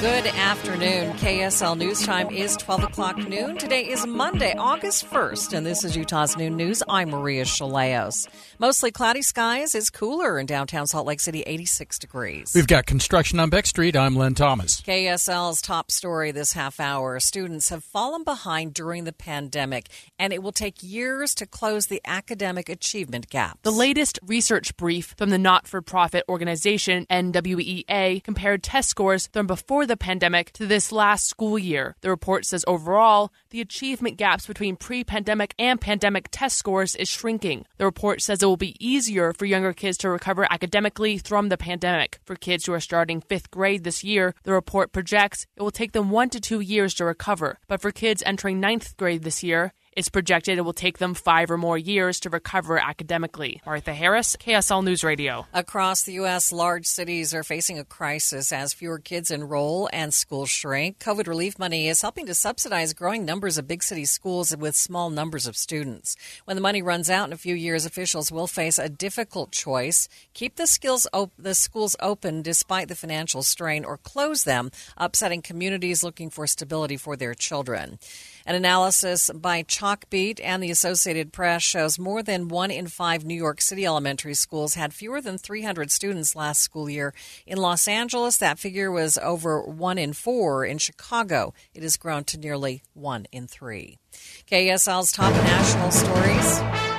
Good afternoon. KSL News Time is 12 o'clock noon. Today is Monday, August 1st, and this is Utah's Noon News. I'm Maria Shilaos. Mostly cloudy skies. It's cooler in downtown Salt Lake City, 86 degrees. We've got construction on Beck Street. I'm Len Thomas. KSL's top story this half hour. Students have fallen behind during the pandemic, and it will take years to close the academic achievement gap. The latest research brief from the not for profit organization NWEA compared test scores from before the pandemic to this last school year. The report says overall, the achievement gaps between pre pandemic and pandemic test scores is shrinking. The report says it will be easier for younger kids to recover academically from the pandemic. For kids who are starting fifth grade this year, the report projects it will take them one to two years to recover. But for kids entering ninth grade this year, it's projected it will take them five or more years to recover academically. Martha Harris, KSL News Radio. Across the U.S., large cities are facing a crisis as fewer kids enroll and schools shrink. COVID relief money is helping to subsidize growing numbers of big city schools with small numbers of students. When the money runs out in a few years, officials will face a difficult choice keep the, skills op- the schools open despite the financial strain or close them, upsetting communities looking for stability for their children. An analysis by Chalkbeat and the Associated Press shows more than one in five New York City elementary schools had fewer than 300 students last school year. In Los Angeles, that figure was over one in four. In Chicago, it has grown to nearly one in three. KSL's top national stories.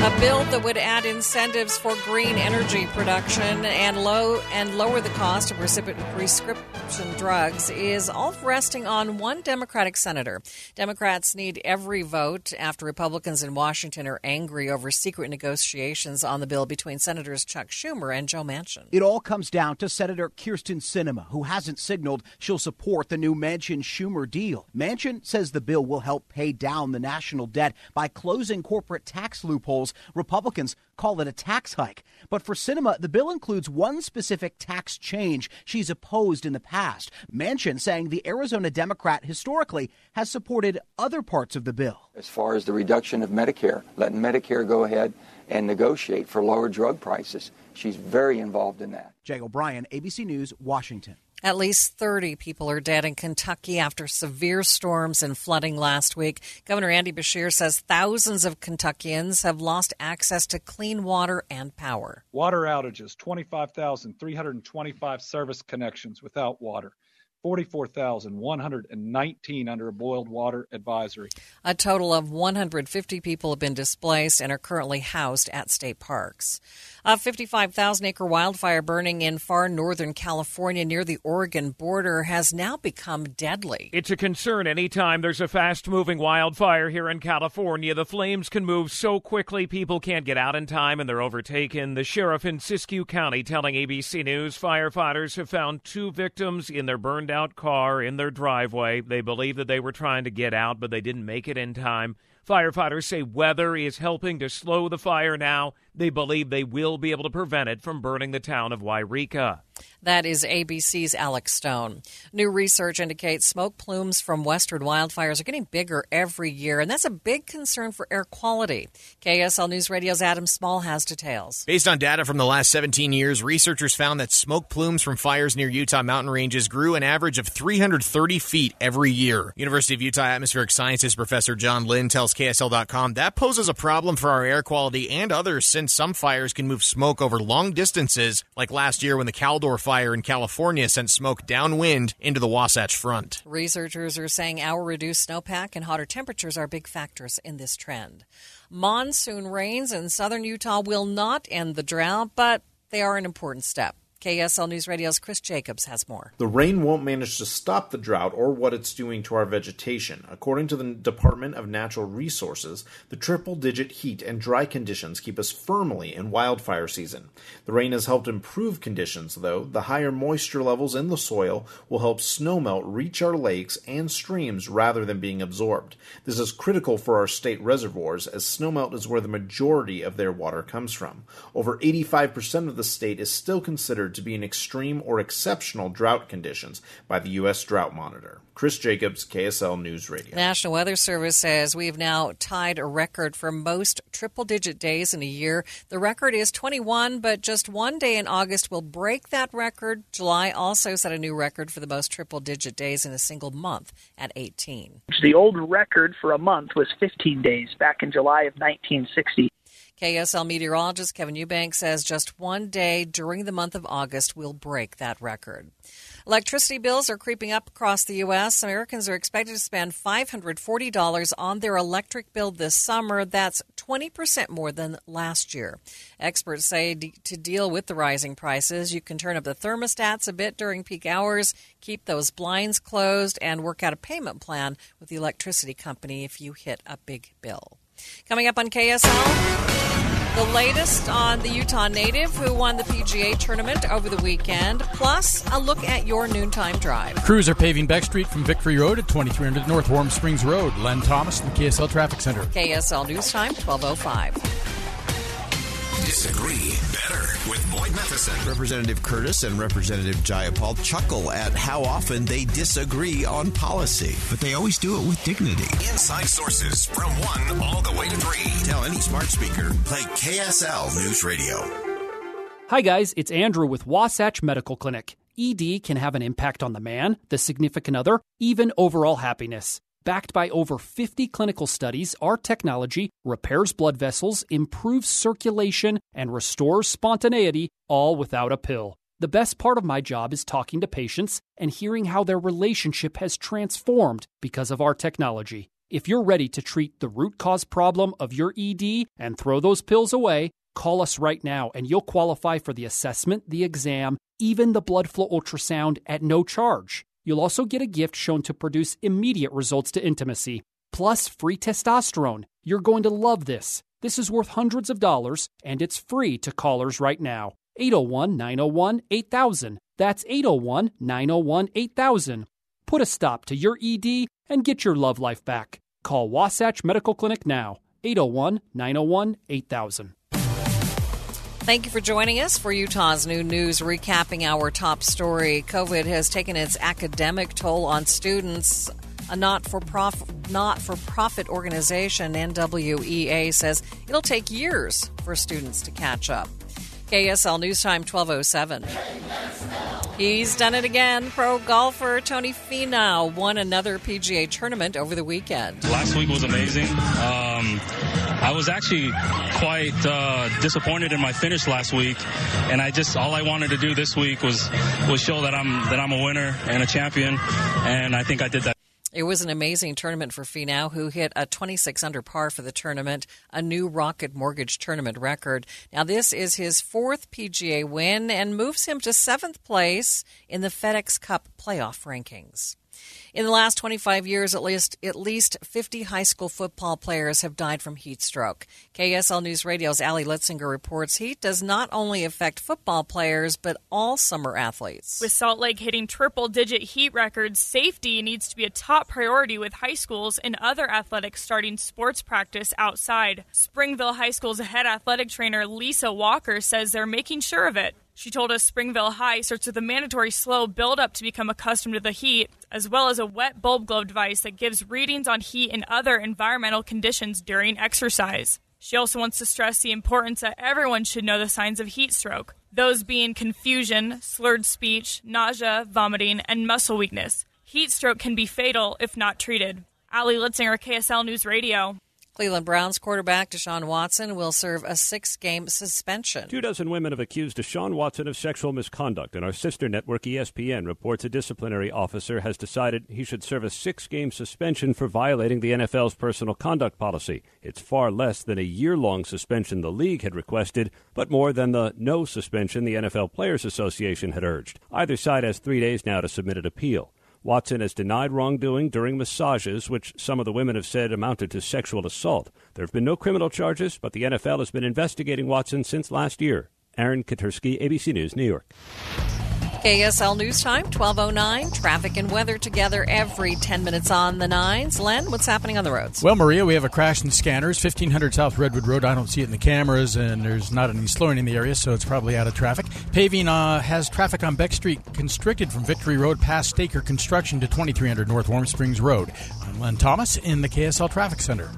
A bill that would add incentives for green energy production and low and lower the cost of prescription drugs is all resting on one Democratic senator. Democrats need every vote after Republicans in Washington are angry over secret negotiations on the bill between Senators Chuck Schumer and Joe Manchin. It all comes down to Senator Kyrsten Sinema, who hasn't signaled she'll support the new Manchin Schumer deal. Manchin says the bill will help pay down the national debt by closing corporate tax loopholes Republicans call it a tax hike. But for Sinema, the bill includes one specific tax change she's opposed in the past. Manchin saying the Arizona Democrat historically has supported other parts of the bill. As far as the reduction of Medicare, letting Medicare go ahead and negotiate for lower drug prices, she's very involved in that. Jay O'Brien, ABC News, Washington. At least 30 people are dead in Kentucky after severe storms and flooding last week. Governor Andy Beshear says thousands of Kentuckians have lost access to clean water and power. Water outages 25,325 service connections without water. 44,119 under a boiled water advisory. A total of 150 people have been displaced and are currently housed at state parks. A 55,000 acre wildfire burning in far northern California near the Oregon border has now become deadly. It's a concern anytime there's a fast moving wildfire here in California. The flames can move so quickly people can't get out in time and they're overtaken. The sheriff in Siskiyou County telling ABC News firefighters have found two victims in their burned out car in their driveway. They believe that they were trying to get out, but they didn't make it in time. Firefighters say weather is helping to slow the fire now. They believe they will be able to prevent it from burning the town of Yreka. That is ABC's Alex Stone. New research indicates smoke plumes from western wildfires are getting bigger every year, and that's a big concern for air quality. KSL News Radio's Adam Small has details. Based on data from the last 17 years, researchers found that smoke plumes from fires near Utah mountain ranges grew an average of 330 feet every year. University of Utah Atmospheric Sciences professor John Lin tells KSL.com that poses a problem for our air quality and others since some fires can move smoke over long distances, like last year when the Caldor fire in California sent smoke downwind into the Wasatch Front. Researchers are saying our reduced snowpack and hotter temperatures are big factors in this trend. Monsoon rains in southern Utah will not end the drought, but they are an important step. KSL News Radio's Chris Jacobs has more. The rain won't manage to stop the drought or what it's doing to our vegetation. According to the Department of Natural Resources, the triple digit heat and dry conditions keep us firmly in wildfire season. The rain has helped improve conditions, though. The higher moisture levels in the soil will help snowmelt reach our lakes and streams rather than being absorbed. This is critical for our state reservoirs, as snowmelt is where the majority of their water comes from. Over 85% of the state is still considered to be in extreme or exceptional drought conditions by the U.S. Drought Monitor. Chris Jacobs, KSL News Radio. National Weather Service says we have now tied a record for most triple digit days in a year. The record is 21, but just one day in August will break that record. July also set a new record for the most triple digit days in a single month at 18. The old record for a month was 15 days back in July of 1960. KSL meteorologist Kevin Eubank says just one day during the month of August will break that record. Electricity bills are creeping up across the U.S. Americans are expected to spend $540 on their electric bill this summer. That's 20% more than last year. Experts say d- to deal with the rising prices, you can turn up the thermostats a bit during peak hours, keep those blinds closed, and work out a payment plan with the electricity company if you hit a big bill. Coming up on KSL, the latest on the Utah native who won the PGA tournament over the weekend, plus a look at your noontime drive. Crews are paving Beck Street from Victory Road at 2300 North Warm Springs Road. Len Thomas, the KSL Traffic Center. KSL News Time, 1205. Disagree better with Boyd Matheson. Representative Curtis and Representative Jayapal chuckle at how often they disagree on policy. But they always do it with dignity. Inside sources from one all the way to three. Tell any smart speaker, play KSL News Radio. Hi, guys. It's Andrew with Wasatch Medical Clinic. ED can have an impact on the man, the significant other, even overall happiness. Backed by over 50 clinical studies, our technology repairs blood vessels, improves circulation, and restores spontaneity, all without a pill. The best part of my job is talking to patients and hearing how their relationship has transformed because of our technology. If you're ready to treat the root cause problem of your ED and throw those pills away, call us right now and you'll qualify for the assessment, the exam, even the blood flow ultrasound at no charge. You'll also get a gift shown to produce immediate results to intimacy, plus free testosterone. You're going to love this. This is worth hundreds of dollars, and it's free to callers right now. 801 901 8000. That's 801 901 8000. Put a stop to your ED and get your love life back. Call Wasatch Medical Clinic now. 801 901 8000. Thank you for joining us for Utah's Noon News, recapping our top story. COVID has taken its academic toll on students. A not for profit not for profit organization, NWEA, says it'll take years for students to catch up. KSL News Time 1207. He's done it again. Pro golfer Tony Finau won another PGA tournament over the weekend. Last week was amazing. Um, I was actually quite uh, disappointed in my finish last week, and I just all I wanted to do this week was was show that I'm that I'm a winner and a champion, and I think I did that. It was an amazing tournament for Finau, who hit a 26 under par for the tournament, a new Rocket Mortgage tournament record. Now, this is his fourth PGA win and moves him to seventh place in the FedEx Cup playoff rankings. In the last 25 years, at least at least 50 high school football players have died from heat stroke. KSL News Radio's Ali Litzinger reports heat does not only affect football players but all summer athletes. With Salt Lake hitting triple-digit heat records, safety needs to be a top priority with high schools and other athletics starting sports practice outside. Springville High School's head athletic trainer Lisa Walker says they're making sure of it. She told us Springville High starts with a mandatory slow build up to become accustomed to the heat, as well as a wet bulb globe device that gives readings on heat and other environmental conditions during exercise. She also wants to stress the importance that everyone should know the signs of heat stroke, those being confusion, slurred speech, nausea, vomiting, and muscle weakness. Heat stroke can be fatal if not treated. Ali Litzinger, KSL News Radio. Cleveland Browns quarterback Deshaun Watson will serve a six game suspension. Two dozen women have accused Deshaun Watson of sexual misconduct, and our sister network ESPN reports a disciplinary officer has decided he should serve a six game suspension for violating the NFL's personal conduct policy. It's far less than a year long suspension the league had requested, but more than the no suspension the NFL Players Association had urged. Either side has three days now to submit an appeal. Watson has denied wrongdoing during massages, which some of the women have said amounted to sexual assault. There have been no criminal charges, but the NFL has been investigating Watson since last year. Aaron Katersky, ABC News, New York. KSL News Time, 1209. Traffic and weather together every 10 minutes on the nines. Len, what's happening on the roads? Well, Maria, we have a crash in scanners, 1500 South Redwood Road. I don't see it in the cameras, and there's not any slowing in the area, so it's probably out of traffic. Paving uh, has traffic on Beck Street constricted from Victory Road past Staker Construction to 2300 North Warm Springs Road. I'm Len Thomas in the KSL Traffic Center.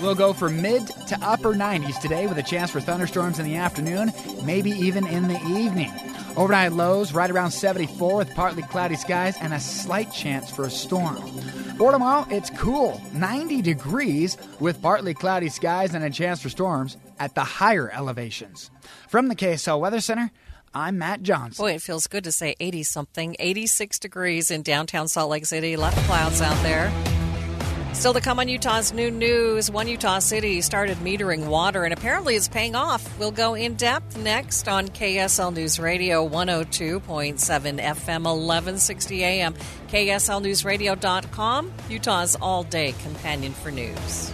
We'll go for mid to upper 90s today with a chance for thunderstorms in the afternoon, maybe even in the evening. Overnight lows right around 74 with partly cloudy skies and a slight chance for a storm. For tomorrow, it's cool, 90 degrees with partly cloudy skies and a chance for storms at the higher elevations. From the KSL Weather Center, I'm Matt Johnson. Boy, it feels good to say 80 something. 86 degrees in downtown Salt Lake City. A lot of clouds out there. Still to come on Utah's Noon News. One Utah city started metering water, and apparently it's paying off. We'll go in depth next on KSL News Radio 102.7 FM, 1160 AM, KSLNewsRadio.com, Utah's all day companion for news.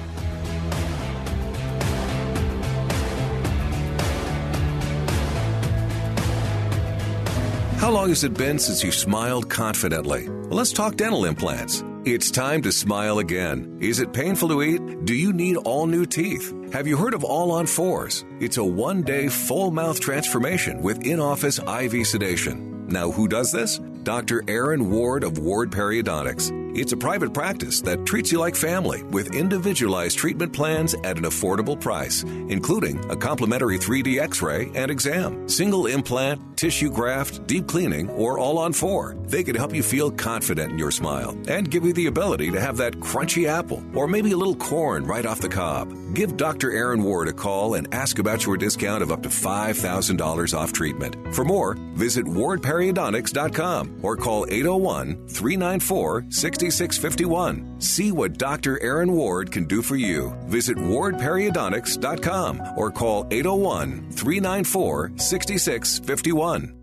How long has it been since you smiled confidently? Well, let's talk dental implants. It's time to smile again. Is it painful to eat? Do you need all new teeth? Have you heard of All on Fours? It's a one day full mouth transformation with in office IV sedation. Now, who does this? Dr. Aaron Ward of Ward Periodontics. It's a private practice that treats you like family with individualized treatment plans at an affordable price, including a complimentary 3D x ray and exam, single implant, tissue graft, deep cleaning, or all on four. They can help you feel confident in your smile and give you the ability to have that crunchy apple or maybe a little corn right off the cob. Give Dr. Aaron Ward a call and ask about your discount of up to $5,000 off treatment. For more, visit wardperiodontics.com or call 801 394 6651. See what Dr. Aaron Ward can do for you. Visit wardperiodontics.com or call 801 394 6651.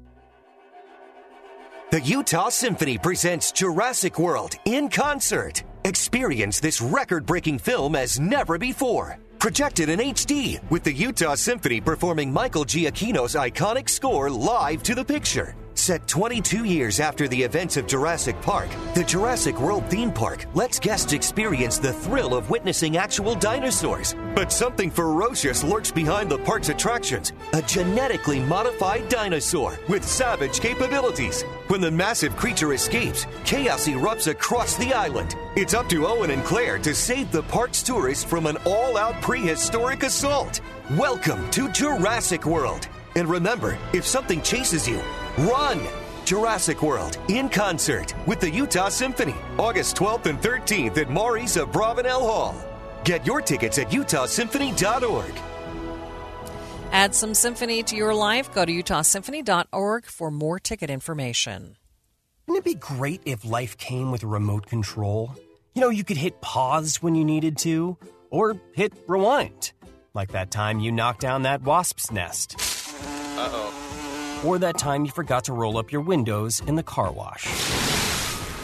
The Utah Symphony presents Jurassic World in concert. Experience this record breaking film as never before. Projected in HD, with the Utah Symphony performing Michael Giacchino's iconic score live to the picture. Set 22 years after the events of Jurassic Park, the Jurassic World theme park lets guests experience the thrill of witnessing actual dinosaurs. But something ferocious lurks behind the park's attractions a genetically modified dinosaur with savage capabilities. When the massive creature escapes, chaos erupts across the island. It's up to Owen and Claire to save the park's tourists from an all out prehistoric assault. Welcome to Jurassic World. And remember, if something chases you, run! Jurassic World in concert with the Utah Symphony, August 12th and 13th at Maurice Abravanel Hall. Get your tickets at utahsymphony.org. Add some symphony to your life. Go to utahsymphony.org for more ticket information. Wouldn't it be great if life came with a remote control? You know, you could hit pause when you needed to, or hit rewind. Like that time you knocked down that wasp's nest. Uh oh. Or that time you forgot to roll up your windows in the car wash.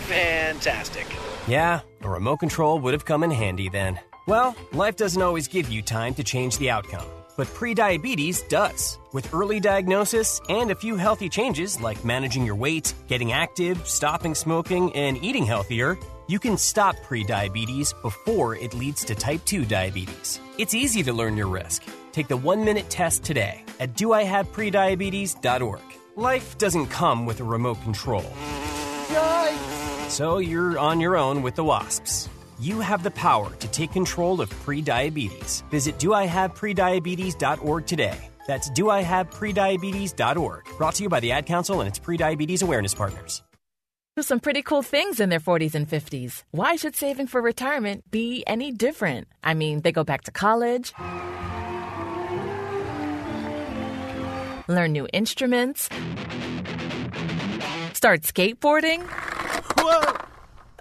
Fantastic. Yeah, a remote control would have come in handy then. Well, life doesn't always give you time to change the outcome, but prediabetes does. With early diagnosis and a few healthy changes like managing your weight, getting active, stopping smoking, and eating healthier, you can stop prediabetes before it leads to type 2 diabetes. It's easy to learn your risk. Take the one minute test today at doihaveprediabetes.org. Life doesn't come with a remote control. So you're on your own with the wasps. You have the power to take control of prediabetes. Visit doihaveprediabetes.org today. That's doihaveprediabetes.org. Brought to you by the Ad Council and its prediabetes awareness partners. do some pretty cool things in their 40s and 50s. Why should saving for retirement be any different? I mean, they go back to college, learn new instruments, start skateboarding. Whoa!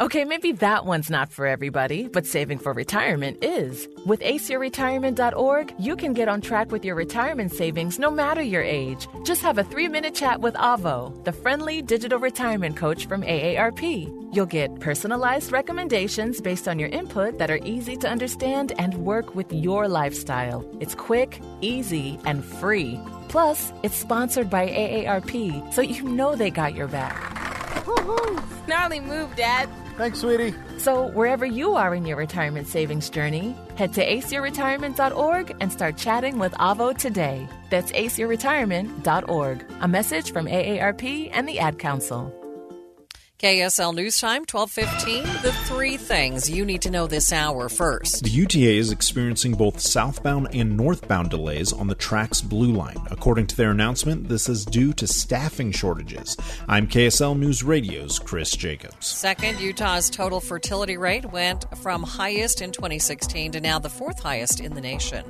Okay, maybe that one's not for everybody, but saving for retirement is. With aceyourretirement.org, you can get on track with your retirement savings no matter your age. Just have a three minute chat with Avo, the friendly digital retirement coach from AARP. You'll get personalized recommendations based on your input that are easy to understand and work with your lifestyle. It's quick, easy, and free. Plus, it's sponsored by AARP, so you know they got your back. Snarly move, Dad. Thanks, sweetie. So, wherever you are in your retirement savings journey, head to aceyourretirement.org and start chatting with Avo today. That's aceyourretirement.org. A message from AARP and the Ad Council. KSL News Time, 1215. The three things you need to know this hour first. The UTA is experiencing both southbound and northbound delays on the TRAX Blue Line. According to their announcement, this is due to staffing shortages. I'm KSL News Radio's Chris Jacobs. Second, Utah's total fertility rate went from highest in 2016 to now the fourth highest in the nation.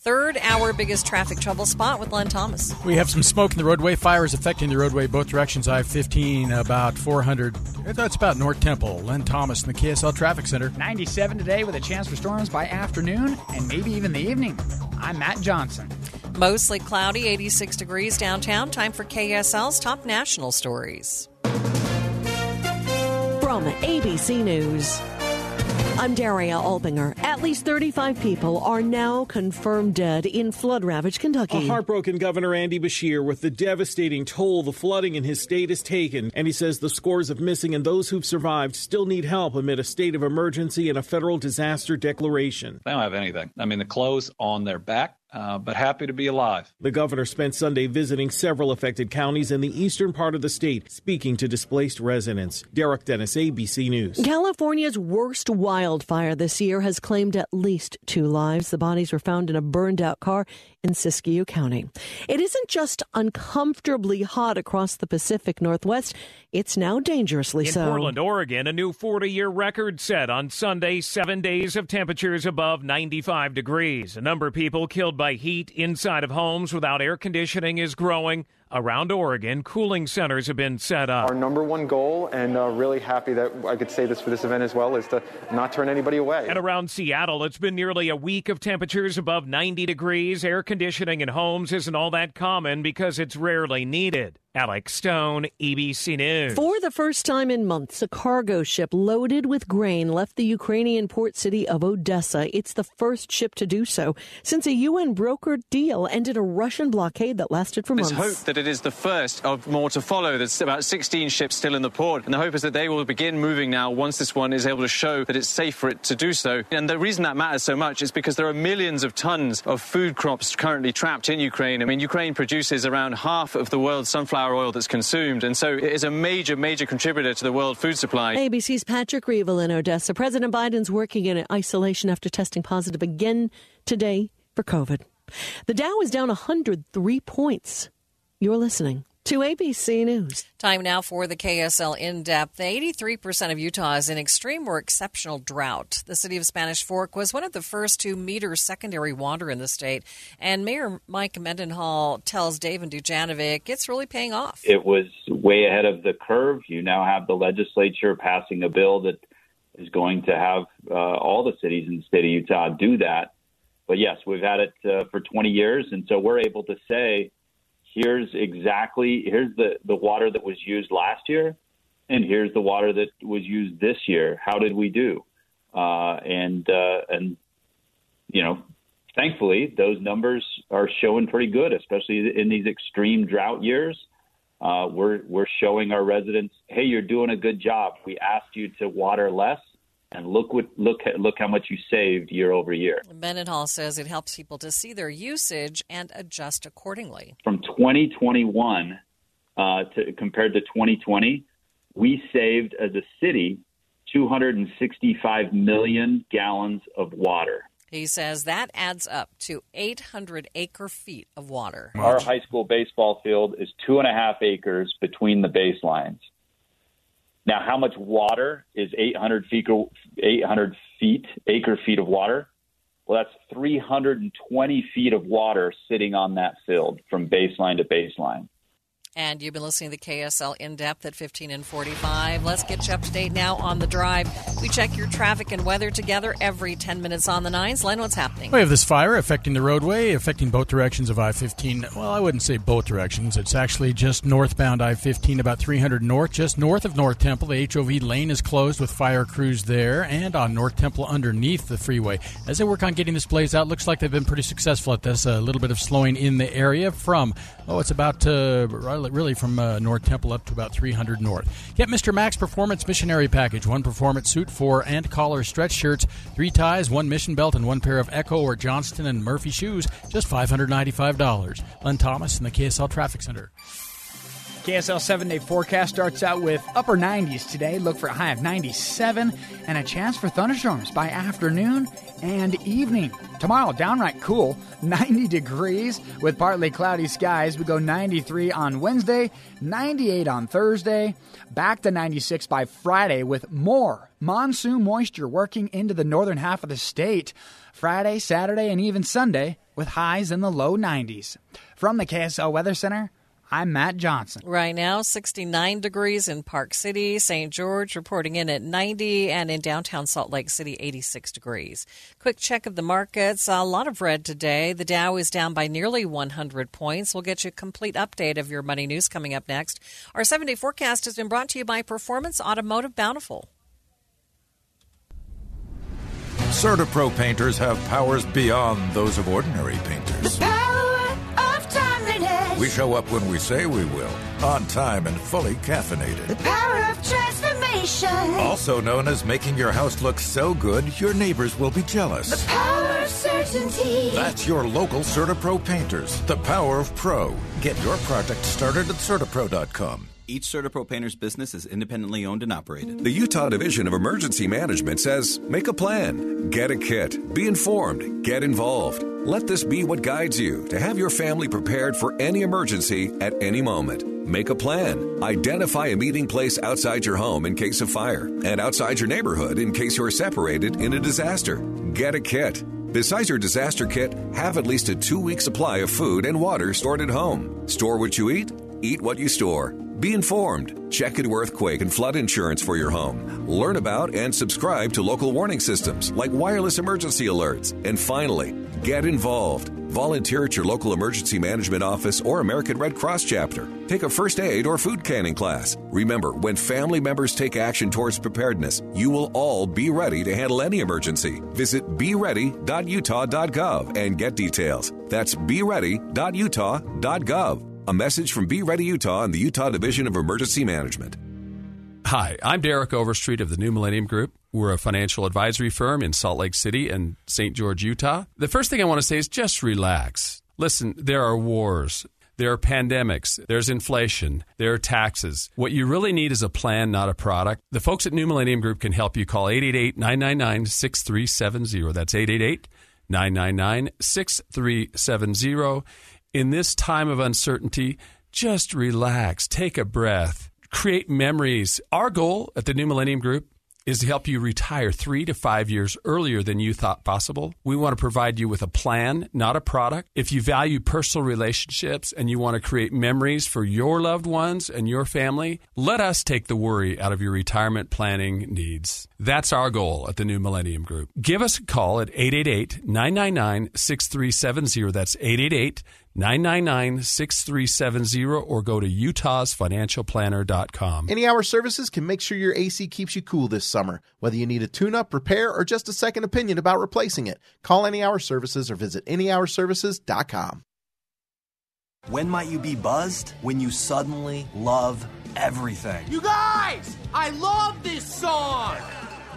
Third, our biggest traffic trouble spot with Len Thomas. We have some smoke in the roadway. Fires affecting the roadway both directions. I 15, about 400 that's about North Temple. Len Thomas in the KSL Traffic Center. 97 today with a chance for storms by afternoon and maybe even the evening. I'm Matt Johnson. Mostly cloudy, 86 degrees downtown. Time for KSL's top national stories. From ABC News. I'm Daria Albinger. At least 35 people are now confirmed dead in flood ravaged Kentucky. A heartbroken Governor Andy Beshear with the devastating toll the flooding in his state has taken. And he says the scores of missing and those who've survived still need help amid a state of emergency and a federal disaster declaration. They don't have anything. I mean, the clothes on their back uh, but happy to be alive. The governor spent Sunday visiting several affected counties in the eastern part of the state, speaking to displaced residents. Derek Dennis, ABC News. California's worst wildfire this year has claimed at least two lives. The bodies were found in a burned out car in Siskiyou County. It isn't just uncomfortably hot across the Pacific Northwest, it's now dangerously in so. In Portland, Oregon, a new 40 year record set on Sunday, seven days of temperatures above 95 degrees. A number of people killed by heat inside of homes without air conditioning is growing. Around Oregon, cooling centers have been set up. Our number one goal, and uh, really happy that I could say this for this event as well, is to not turn anybody away. And around Seattle, it's been nearly a week of temperatures above 90 degrees. Air conditioning in homes isn't all that common because it's rarely needed. Alex Stone, ABC News. For the first time in months, a cargo ship loaded with grain left the Ukrainian port city of Odessa. It's the first ship to do so since a UN brokered deal ended a Russian blockade that lasted for months. There's hope that it is the first of more to follow. There's about 16 ships still in the port, and the hope is that they will begin moving now once this one is able to show that it's safe for it to do so. And the reason that matters so much is because there are millions of tons of food crops currently trapped in Ukraine. I mean, Ukraine produces around half of the world's sunflower oil that's consumed, and so it is a major, major contributor to the world food supply. ABC's Patrick Reevell in Odessa. President Biden's working in isolation after testing positive again today for COVID. The Dow is down 103 points. You're listening to ABC News. Time now for the KSL in depth. 83% of Utah is in extreme or exceptional drought. The city of Spanish Fork was one of the first to meter secondary water in the state. And Mayor Mike Mendenhall tells Dave and Dujanovic it's really paying off. It was way ahead of the curve. You now have the legislature passing a bill that is going to have uh, all the cities in the state of Utah do that. But yes, we've had it uh, for 20 years. And so we're able to say, here's exactly here's the the water that was used last year and here's the water that was used this year. How did we do? Uh, and uh, and you know thankfully those numbers are showing pretty good especially in these extreme drought years. Uh, we're we're showing our residents hey you're doing a good job. We asked you to water less and look what look look how much you saved year over year. Mendenhall says it helps people to see their usage and adjust accordingly. From 2021 uh, to compared to 2020, we saved as a city 265 million gallons of water. He says that adds up to 800 acre feet of water. Our high school baseball field is two and a half acres between the baselines. Now, how much water is 800 feet, 800 feet, acre feet of water? Well, that's 320 feet of water sitting on that field from baseline to baseline. And you've been listening to the KSL In Depth at 15 and 45. Let's get you up to date now on the drive. We check your traffic and weather together every 10 minutes on the nines. Len, what's happening? We have this fire affecting the roadway, affecting both directions of I 15. Well, I wouldn't say both directions. It's actually just northbound I 15, about 300 north, just north of North Temple. The HOV lane is closed with fire crews there and on North Temple underneath the freeway. As they work on getting this blaze out, looks like they've been pretty successful at this. A little bit of slowing in the area from, oh, it's about uh, really from uh, North Temple up to about 300 north. Get Mr. Mac Performance Missionary Package one performance suit, four and collar stretch shirts, three ties, one mission belt, and one pair of Ecco or Johnston and Murphy shoes, just $595. Len Thomas in the KSL Traffic Center. KSL seven day forecast starts out with upper 90s today. Look for a high of 97 and a chance for thunderstorms by afternoon and evening. Tomorrow, downright cool, 90 degrees with partly cloudy skies. We go 93 on Wednesday, 98 on Thursday, back to 96 by Friday with more monsoon moisture working into the northern half of the state. Friday, Saturday, and even Sunday with highs in the low 90s. From the KSL Weather Center, I'm Matt Johnson. Right now, 69 degrees in Park City, St. George reporting in at 90, and in downtown Salt Lake City, 86 degrees. Quick check of the markets. A lot of red today. The Dow is down by nearly 100 points. We'll get you a complete update of your money news coming up next. Our seven day forecast has been brought to you by Performance Automotive Bountiful. CertaPro painters have powers beyond those of ordinary painters. We show up when we say we will, on time and fully caffeinated. The power of transformation. Also known as making your house look so good your neighbors will be jealous. The power of certainty. That's your local CertaPro painters. The power of pro. Get your project started at CertaPro.com. Each CertaPro painter's business is independently owned and operated. The Utah Division of Emergency Management says make a plan, get a kit, be informed, get involved. Let this be what guides you to have your family prepared for any emergency at any moment. Make a plan. Identify a meeting place outside your home in case of fire and outside your neighborhood in case you're separated in a disaster. Get a kit. Besides your disaster kit, have at least a two week supply of food and water stored at home. Store what you eat, eat what you store. Be informed. Check into earthquake and flood insurance for your home. Learn about and subscribe to local warning systems like wireless emergency alerts. And finally, get involved. Volunteer at your local emergency management office or American Red Cross chapter. Take a first aid or food canning class. Remember, when family members take action towards preparedness, you will all be ready to handle any emergency. Visit beready.utah.gov and get details. That's beready.utah.gov. A message from Be Ready Utah and the Utah Division of Emergency Management. Hi, I'm Derek Overstreet of the New Millennium Group. We're a financial advisory firm in Salt Lake City and St. George, Utah. The first thing I want to say is just relax. Listen, there are wars. There are pandemics, there's inflation, there are taxes. What you really need is a plan, not a product. The folks at New Millennium Group can help you. Call 888 999 6370. That's 888 999 6370 in this time of uncertainty, just relax, take a breath, create memories. Our goal at the New Millennium Group is to help you retire three to five years earlier than you thought possible. We want to provide you with a plan, not a product. If you value personal relationships and you want to create memories for your loved ones and your family, let us take the worry out of your retirement planning needs. That's our goal at the New Millennium Group. Give us a call at 888 999 6370. That's 888 999 6370 or go to utahsfinancialplanner.com. Any Hour Services can make sure your AC keeps you cool this summer. Whether you need a tune up, repair, or just a second opinion about replacing it, call Any Hour Services or visit anyhourservices.com. When might you be buzzed? When you suddenly love everything. You guys, I love this song.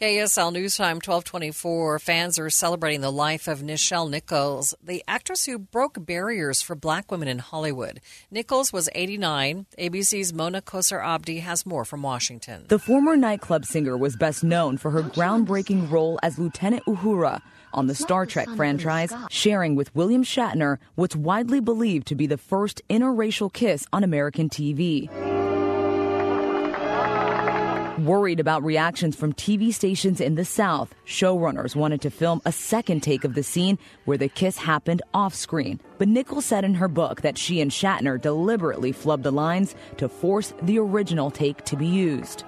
KSL News Time 1224. Fans are celebrating the life of Nichelle Nichols, the actress who broke barriers for black women in Hollywood. Nichols was 89. ABC's Mona Kosar Abdi has more from Washington. The former nightclub singer was best known for her groundbreaking role as Lieutenant Uhura on the Star Trek franchise, sharing with William Shatner what's widely believed to be the first interracial kiss on American TV. Worried about reactions from TV stations in the South, showrunners wanted to film a second take of the scene where the kiss happened off screen. But Nichols said in her book that she and Shatner deliberately flubbed the lines to force the original take to be used.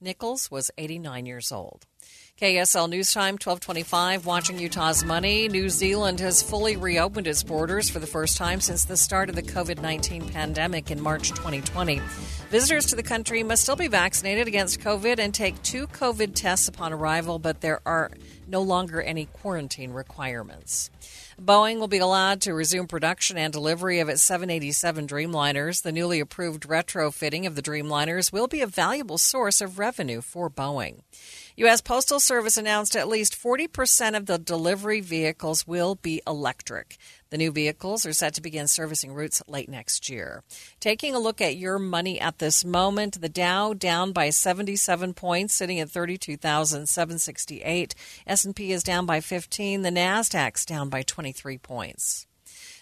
Nichols was 89 years old. KSL News Time 1225 watching Utah's money. New Zealand has fully reopened its borders for the first time since the start of the COVID-19 pandemic in March 2020. Visitors to the country must still be vaccinated against COVID and take two COVID tests upon arrival, but there are no longer any quarantine requirements. Boeing will be allowed to resume production and delivery of its 787 Dreamliners. The newly approved retrofitting of the Dreamliners will be a valuable source of revenue for Boeing. U.S. Postal Service announced at least 40% of the delivery vehicles will be electric. The new vehicles are set to begin servicing routes late next year. Taking a look at your money at this moment, the Dow down by 77 points, sitting at 32,768. S&P is down by 15. The Nasdaq's down by 23 points.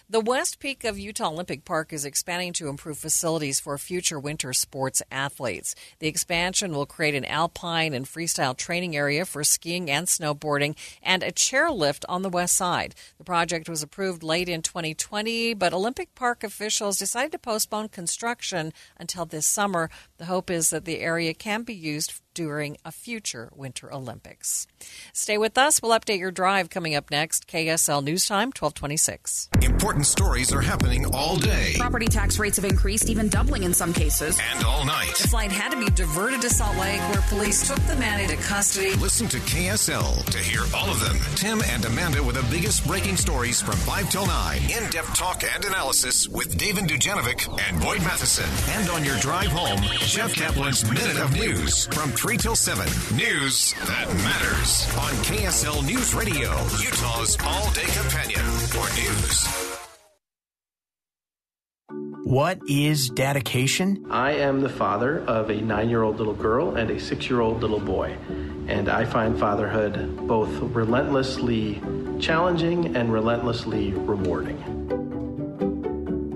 The West Peak of Utah Olympic Park is expanding to improve facilities for future winter sports athletes. The expansion will create an alpine and freestyle training area for skiing and snowboarding and a chairlift on the west side. The project was approved late in 2020, but Olympic Park officials decided to postpone construction until this summer. The hope is that the area can be used during a future Winter Olympics. Stay with us. We'll update your drive coming up next. KSL News Time, 1226. Important stories are happening all day. Property tax rates have increased, even doubling in some cases. And all night. The flight had to be diverted to Salt Lake, where police took the man into custody. Listen to KSL to hear all of them. Tim and Amanda with the biggest breaking stories from 5 till 9. In depth talk and analysis with Dave and Dujanovic and Boyd Matheson. And on your drive home, Jeff Caplan's Minute of News from 3 till 7. News that matters on KSL News Radio, Utah's all day companion for news. What is dedication? I am the father of a nine year old little girl and a six year old little boy. And I find fatherhood both relentlessly challenging and relentlessly rewarding.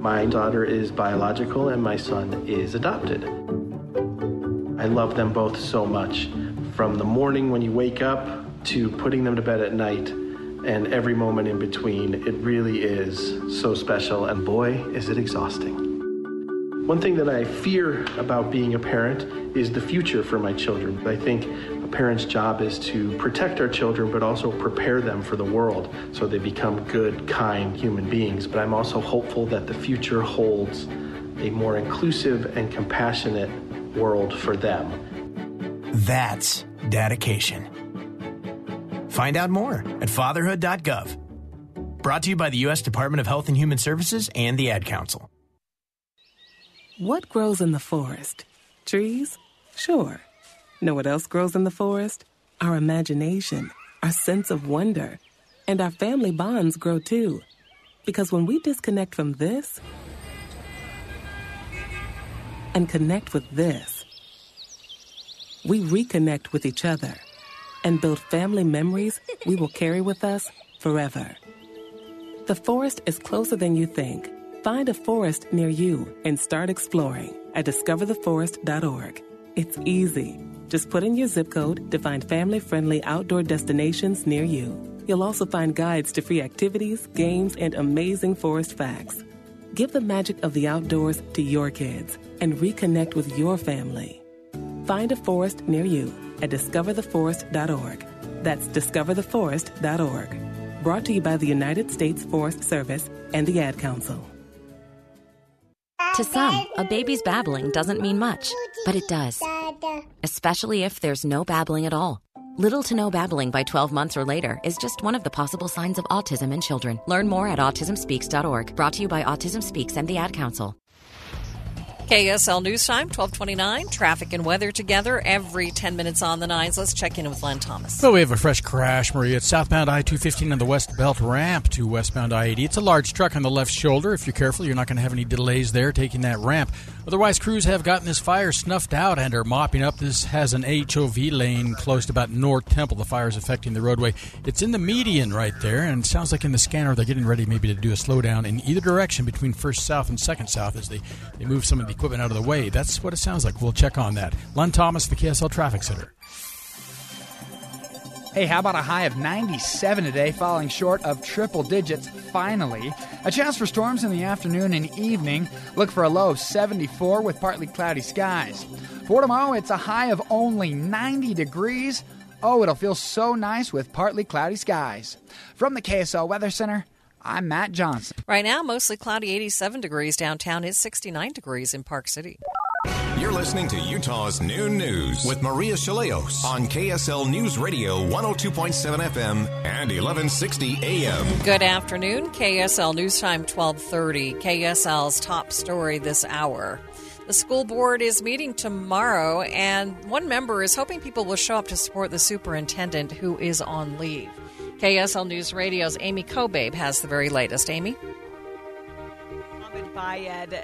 My daughter is biological and my son is adopted. I love them both so much. From the morning when you wake up to putting them to bed at night and every moment in between, it really is so special. And boy, is it exhausting. One thing that I fear about being a parent is the future for my children. I think a parent's job is to protect our children, but also prepare them for the world so they become good, kind human beings. But I'm also hopeful that the future holds a more inclusive and compassionate world for them. That's dedication. Find out more at fatherhood.gov. Brought to you by the U.S. Department of Health and Human Services and the Ad Council. What grows in the forest? Trees? Sure. Know what else grows in the forest? Our imagination, our sense of wonder, and our family bonds grow too. Because when we disconnect from this and connect with this, we reconnect with each other and build family memories we will carry with us forever. The forest is closer than you think. Find a forest near you and start exploring at discovertheforest.org. It's easy. Just put in your zip code to find family friendly outdoor destinations near you. You'll also find guides to free activities, games, and amazing forest facts. Give the magic of the outdoors to your kids and reconnect with your family. Find a forest near you at discovertheforest.org. That's discovertheforest.org. Brought to you by the United States Forest Service and the Ad Council. To some, a baby's babbling doesn't mean much, but it does. Especially if there's no babbling at all. Little to no babbling by 12 months or later is just one of the possible signs of autism in children. Learn more at autismspeaks.org. Brought to you by Autism Speaks and the Ad Council. KSL News Time, 1229. Traffic and weather together every 10 minutes on the nines. Let's check in with Len Thomas. So we have a fresh crash, Maria. It's southbound I 215 on the West Belt ramp to westbound I 80. It's a large truck on the left shoulder. If you're careful, you're not going to have any delays there taking that ramp. Otherwise, crews have gotten this fire snuffed out and are mopping up. This has an HOV lane close to about North Temple. The fire is affecting the roadway. It's in the median right there, and sounds like in the scanner they're getting ready maybe to do a slowdown in either direction between first south and second south as they, they move some of the equipment out of the way. That's what it sounds like. We'll check on that. Len Thomas, the KSL Traffic Center. Hey, how about a high of 97 today, falling short of triple digits finally? A chance for storms in the afternoon and evening. Look for a low of 74 with partly cloudy skies. For tomorrow, it's a high of only 90 degrees. Oh, it'll feel so nice with partly cloudy skies. From the KSL Weather Center, I'm Matt Johnson. Right now, mostly cloudy 87 degrees downtown. It's 69 degrees in Park City. You're listening to Utah's Noon News with Maria Shilaos on KSL News Radio 102.7 FM and 1160 AM. Good afternoon. KSL News Time 1230. KSL's top story this hour. The school board is meeting tomorrow, and one member is hoping people will show up to support the superintendent who is on leave. KSL News Radio's Amy Kobabe has the very latest. Amy? Baayd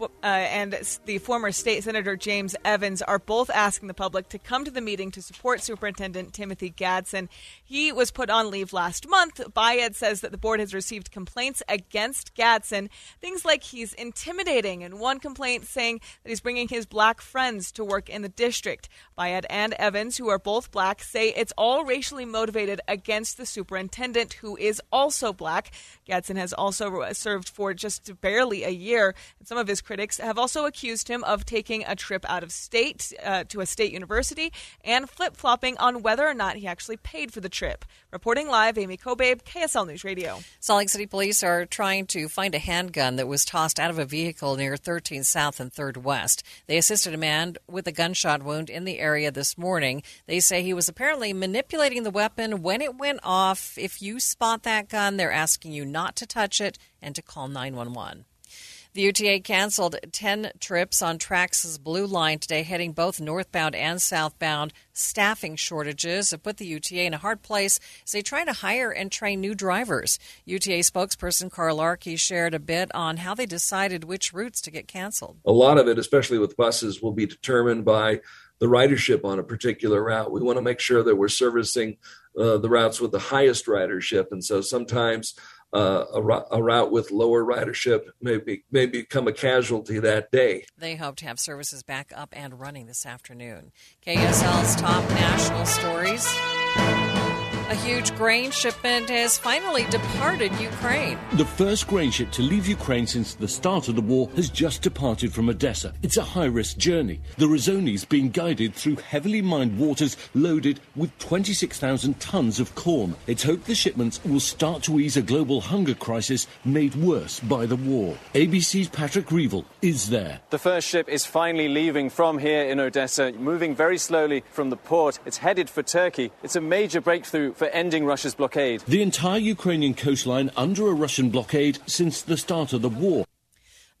uh, and the former state senator James Evans are both asking the public to come to the meeting to support Superintendent Timothy Gadson. He was put on leave last month. Baayd says that the board has received complaints against Gadson, things like he's intimidating, and one complaint saying that he's bringing his black friends to work in the district. Baayd and Evans, who are both black, say it's all racially motivated against the superintendent, who is also black. Gadson has also served for just barely a year, and some of his critics have also accused him of taking a trip out of state uh, to a state university and flip flopping on whether or not he actually paid for the trip. Reporting live, Amy Kobabe, KSL News Radio. Salt Lake City police are trying to find a handgun that was tossed out of a vehicle near 13 South and 3rd West. They assisted a man with a gunshot wound in the area this morning. They say he was apparently manipulating the weapon when it went off. If you spot that gun, they're asking you not to touch it and to call 911. The UTA canceled 10 trips on TRAX's Blue Line today, heading both northbound and southbound. Staffing shortages have put the UTA in a hard place as they try to hire and train new drivers. UTA spokesperson Carl Arky shared a bit on how they decided which routes to get canceled. A lot of it, especially with buses, will be determined by the ridership on a particular route. We want to make sure that we're servicing uh, the routes with the highest ridership. And so sometimes uh, a, a, route with lower ridership may, be, may become a casualty that day. They hope to have services back up and running this afternoon. KSL's top national stories. A huge grain shipment has finally departed Ukraine. The first grain ship to leave Ukraine since the start of the war has just departed from Odessa. It's a high risk journey. The Razoni is being guided through heavily mined waters loaded with 26,000 tons of corn. It's hoped the shipments will start to ease a global hunger crisis made worse by the war. ABC's Patrick Reevell is there. The first ship is finally leaving from here in Odessa, moving very slowly from the port. It's headed for Turkey. It's a major breakthrough for ending Russia's blockade. The entire Ukrainian coastline under a Russian blockade since the start of the war.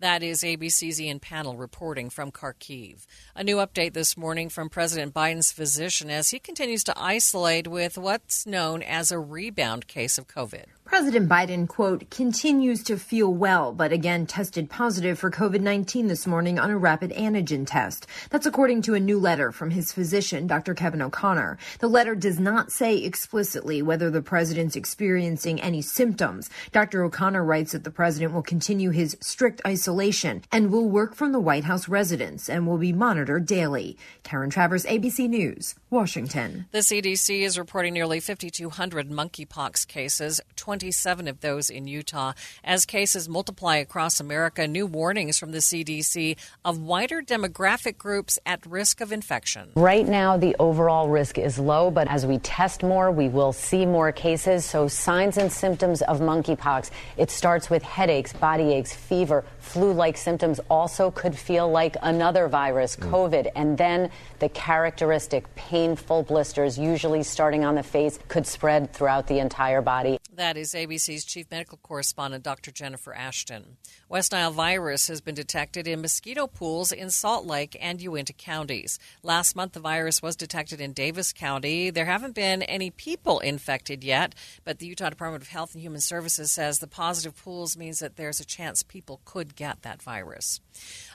That is ABC's Ian Pannell reporting from Kharkiv. A new update this morning from President Biden's physician as he continues to isolate with what's known as a rebound case of COVID. President Biden, quote, continues to feel well, but again tested positive for COVID 19 this morning on a rapid antigen test. That's according to a new letter from his physician, Dr. Kevin O'Connor. The letter does not say explicitly whether the president's experiencing any symptoms. Dr. O'Connor writes that the president will continue his strict isolation and will work from the White House residence and will be monitored daily. Karen Travers, ABC News, Washington. The CDC is reporting nearly 5,200 monkeypox cases. 27 of those in Utah. As cases multiply across America, new warnings from the CDC of wider demographic groups at risk of infection. Right now, the overall risk is low, but as we test more, we will see more cases. So, signs and symptoms of monkeypox it starts with headaches, body aches, fever, flu like symptoms, also could feel like another virus, mm. COVID, and then the characteristic painful blisters, usually starting on the face, could spread throughout the entire body. That is ABC's chief medical correspondent, Dr. Jennifer Ashton. West Nile virus has been detected in mosquito pools in Salt Lake and Uintah counties. Last month, the virus was detected in Davis County. There haven't been any people infected yet, but the Utah Department of Health and Human Services says the positive pools means that there's a chance people could get that virus.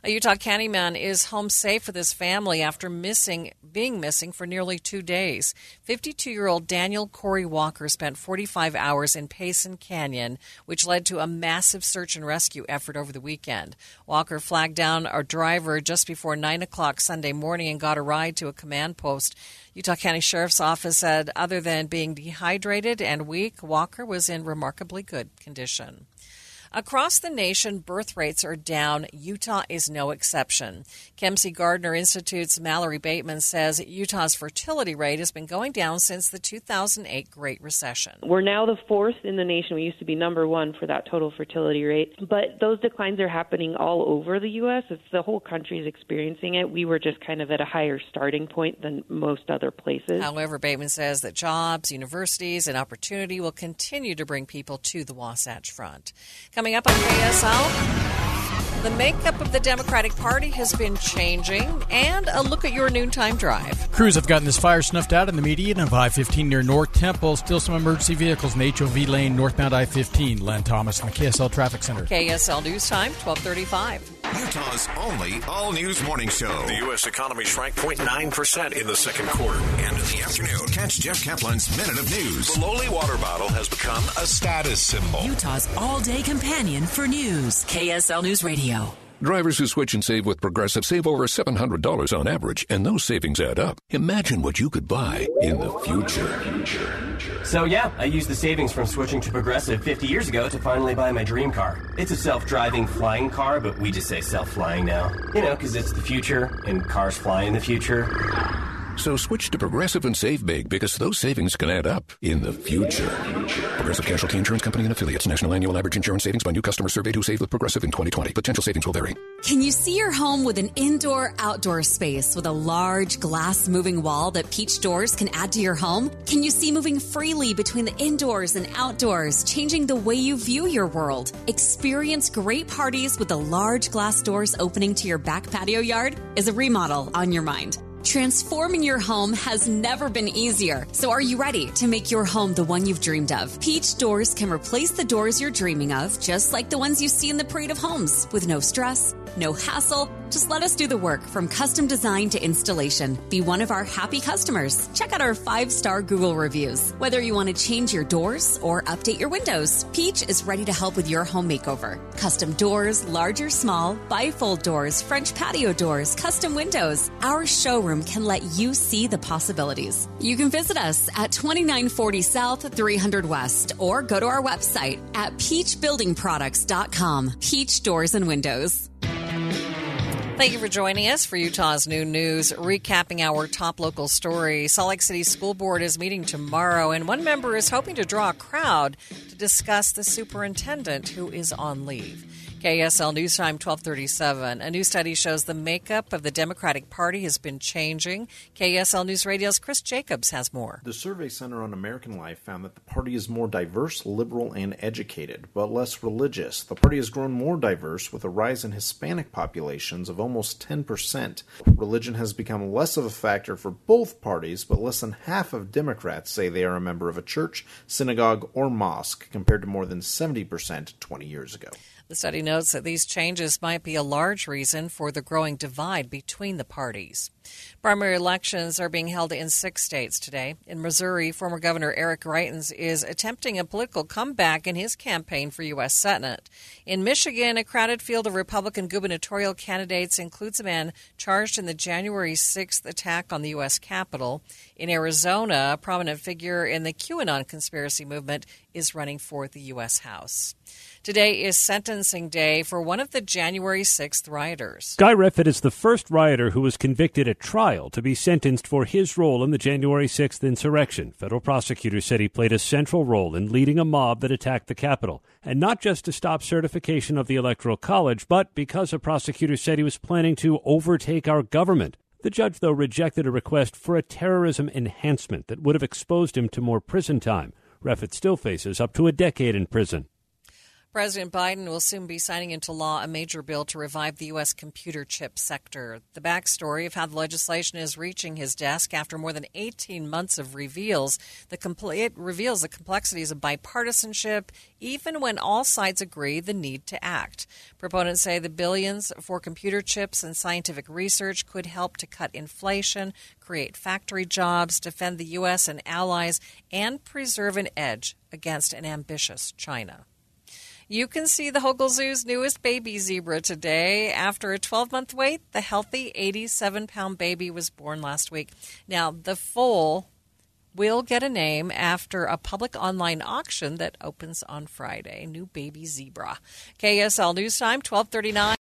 A Utah County man is home safe with his family after missing, being missing for nearly two days. 52 year old Daniel Corey Walker spent 45 hours in Payson Canyon, which led to a massive search and rescue effort over the weekend. Walker flagged down a driver just before 9 o'clock Sunday morning and got a ride to a command post. Utah County Sheriff's Office said other than being dehydrated and weak, Walker was in remarkably good condition. Across the nation, birth rates are down. Utah is no exception. Kem C. Gardner Institute's Mallory Bateman says Utah's fertility rate has been going down since the 2008 Great Recession. We're now the fourth in the nation. We used to be number one for that total fertility rate. But those declines are happening all over the U.S. It's the whole country is experiencing it. We were just kind of at a higher starting point than most other places. However, Bateman says that jobs, universities, and opportunity will continue to bring people to the Wasatch Front. Coming up on KSL, the makeup of the Democratic Party has been changing, and a look at your noontime drive. Crews have gotten this fire snuffed out in the median of I 15 near North Temple. Still some emergency vehicles in HOV lane northbound I 15. Len Thomas in the KSL Traffic Center. KSL News Time, 1235. Utah's only all news morning show. The U.S. economy shrank 0.9% in the second quarter. And in the afternoon, catch Jeff Caplan's Minute of News. The lowly water bottle has become a status symbol. Utah's all day companion for news. KSL News Radio. Drivers who switch and save with Progressive save over $700 on average, and those savings add up. Imagine what you could buy in the future. So, yeah, I used the savings from switching to Progressive 50 years ago to finally buy my dream car. It's a self driving flying car, but we just say self flying now. You know, because it's the future, and cars fly in the future. So switch to Progressive and save big because those savings can add up in the future. Progressive Casualty Insurance Company and affiliates. National annual average insurance savings by new customers surveyed who saved with Progressive in 2020. Potential savings will vary. Can you see your home with an indoor outdoor space with a large glass moving wall that Peach Doors can add to your home? Can you see moving freely between the indoors and outdoors, changing the way you view your world? Experience great parties with the large glass doors opening to your back patio yard? Is a remodel on your mind? Transforming your home has never been easier. So are you ready to make your home the one you've dreamed of? Peach Doors can replace the doors you're dreaming of, just like the ones you see in the parade of homes, with no stress, no hassle. Just let us do the work from custom design to installation. Be one of our happy customers. Check out our five star Google reviews. Whether you want to change your doors or update your windows, Peach is ready to help with your home makeover. Custom doors, large or small, bifold doors, French patio doors, custom windows. Our showroom can let you see the possibilities. You can visit us at 2940 South, 300 West, or go to our website at peachbuildingproducts.com. Peach Doors and Windows. Thank you for joining us for Utah's Noon News, recapping our top local story. Salt Lake City School Board is meeting tomorrow, and one member is hoping to draw a crowd to discuss the superintendent who is on leave. KSL News Time 1237. A new study shows the makeup of the Democratic Party has been changing. KSL News Radio's Chris Jacobs has more. The Survey Center on American Life found that the party is more diverse, liberal, and educated, but less religious. The party has grown more diverse with a rise in Hispanic populations of almost 10%. Religion has become less of a factor for both parties, but less than half of Democrats say they are a member of a church, synagogue, or mosque, compared to more than 70% 20 years ago. The study notes that these changes might be a large reason for the growing divide between the parties. Primary elections are being held in six states today. In Missouri, former Governor Eric Greitens is attempting a political comeback in his campaign for U.S. Senate. In Michigan, a crowded field of Republican gubernatorial candidates includes a man charged in the January 6th attack on the U.S. Capitol. In Arizona, a prominent figure in the QAnon conspiracy movement is running for the U.S. House. Today is sentencing day for one of the January 6th rioters. Guy Reffitt is the first rioter who was convicted at trial to be sentenced for his role in the January 6th insurrection. Federal prosecutors said he played a central role in leading a mob that attacked the Capitol, and not just to stop certification of the Electoral College, but because a prosecutor said he was planning to overtake our government. The judge, though, rejected a request for a terrorism enhancement that would have exposed him to more prison time. Reffitt still faces up to a decade in prison. President Biden will soon be signing into law a major bill to revive the U.S. computer chip sector. The backstory of how the legislation is reaching his desk after more than 18 months of reveals the compl- it reveals the complexities of bipartisanship, even when all sides agree the need to act. Proponents say the billions for computer chips and scientific research could help to cut inflation, create factory jobs, defend the U.S. and allies, and preserve an edge against an ambitious China. You can see the Hogle Zoo's newest baby zebra today. After a 12 month wait, the healthy 87 pound baby was born last week. Now, the foal will get a name after a public online auction that opens on Friday. New baby zebra. KSL News Time, 1239.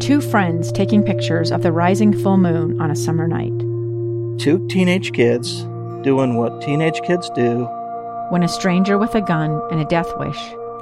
Two friends taking pictures of the rising full moon on a summer night. Two teenage kids doing what teenage kids do. When a stranger with a gun and a death wish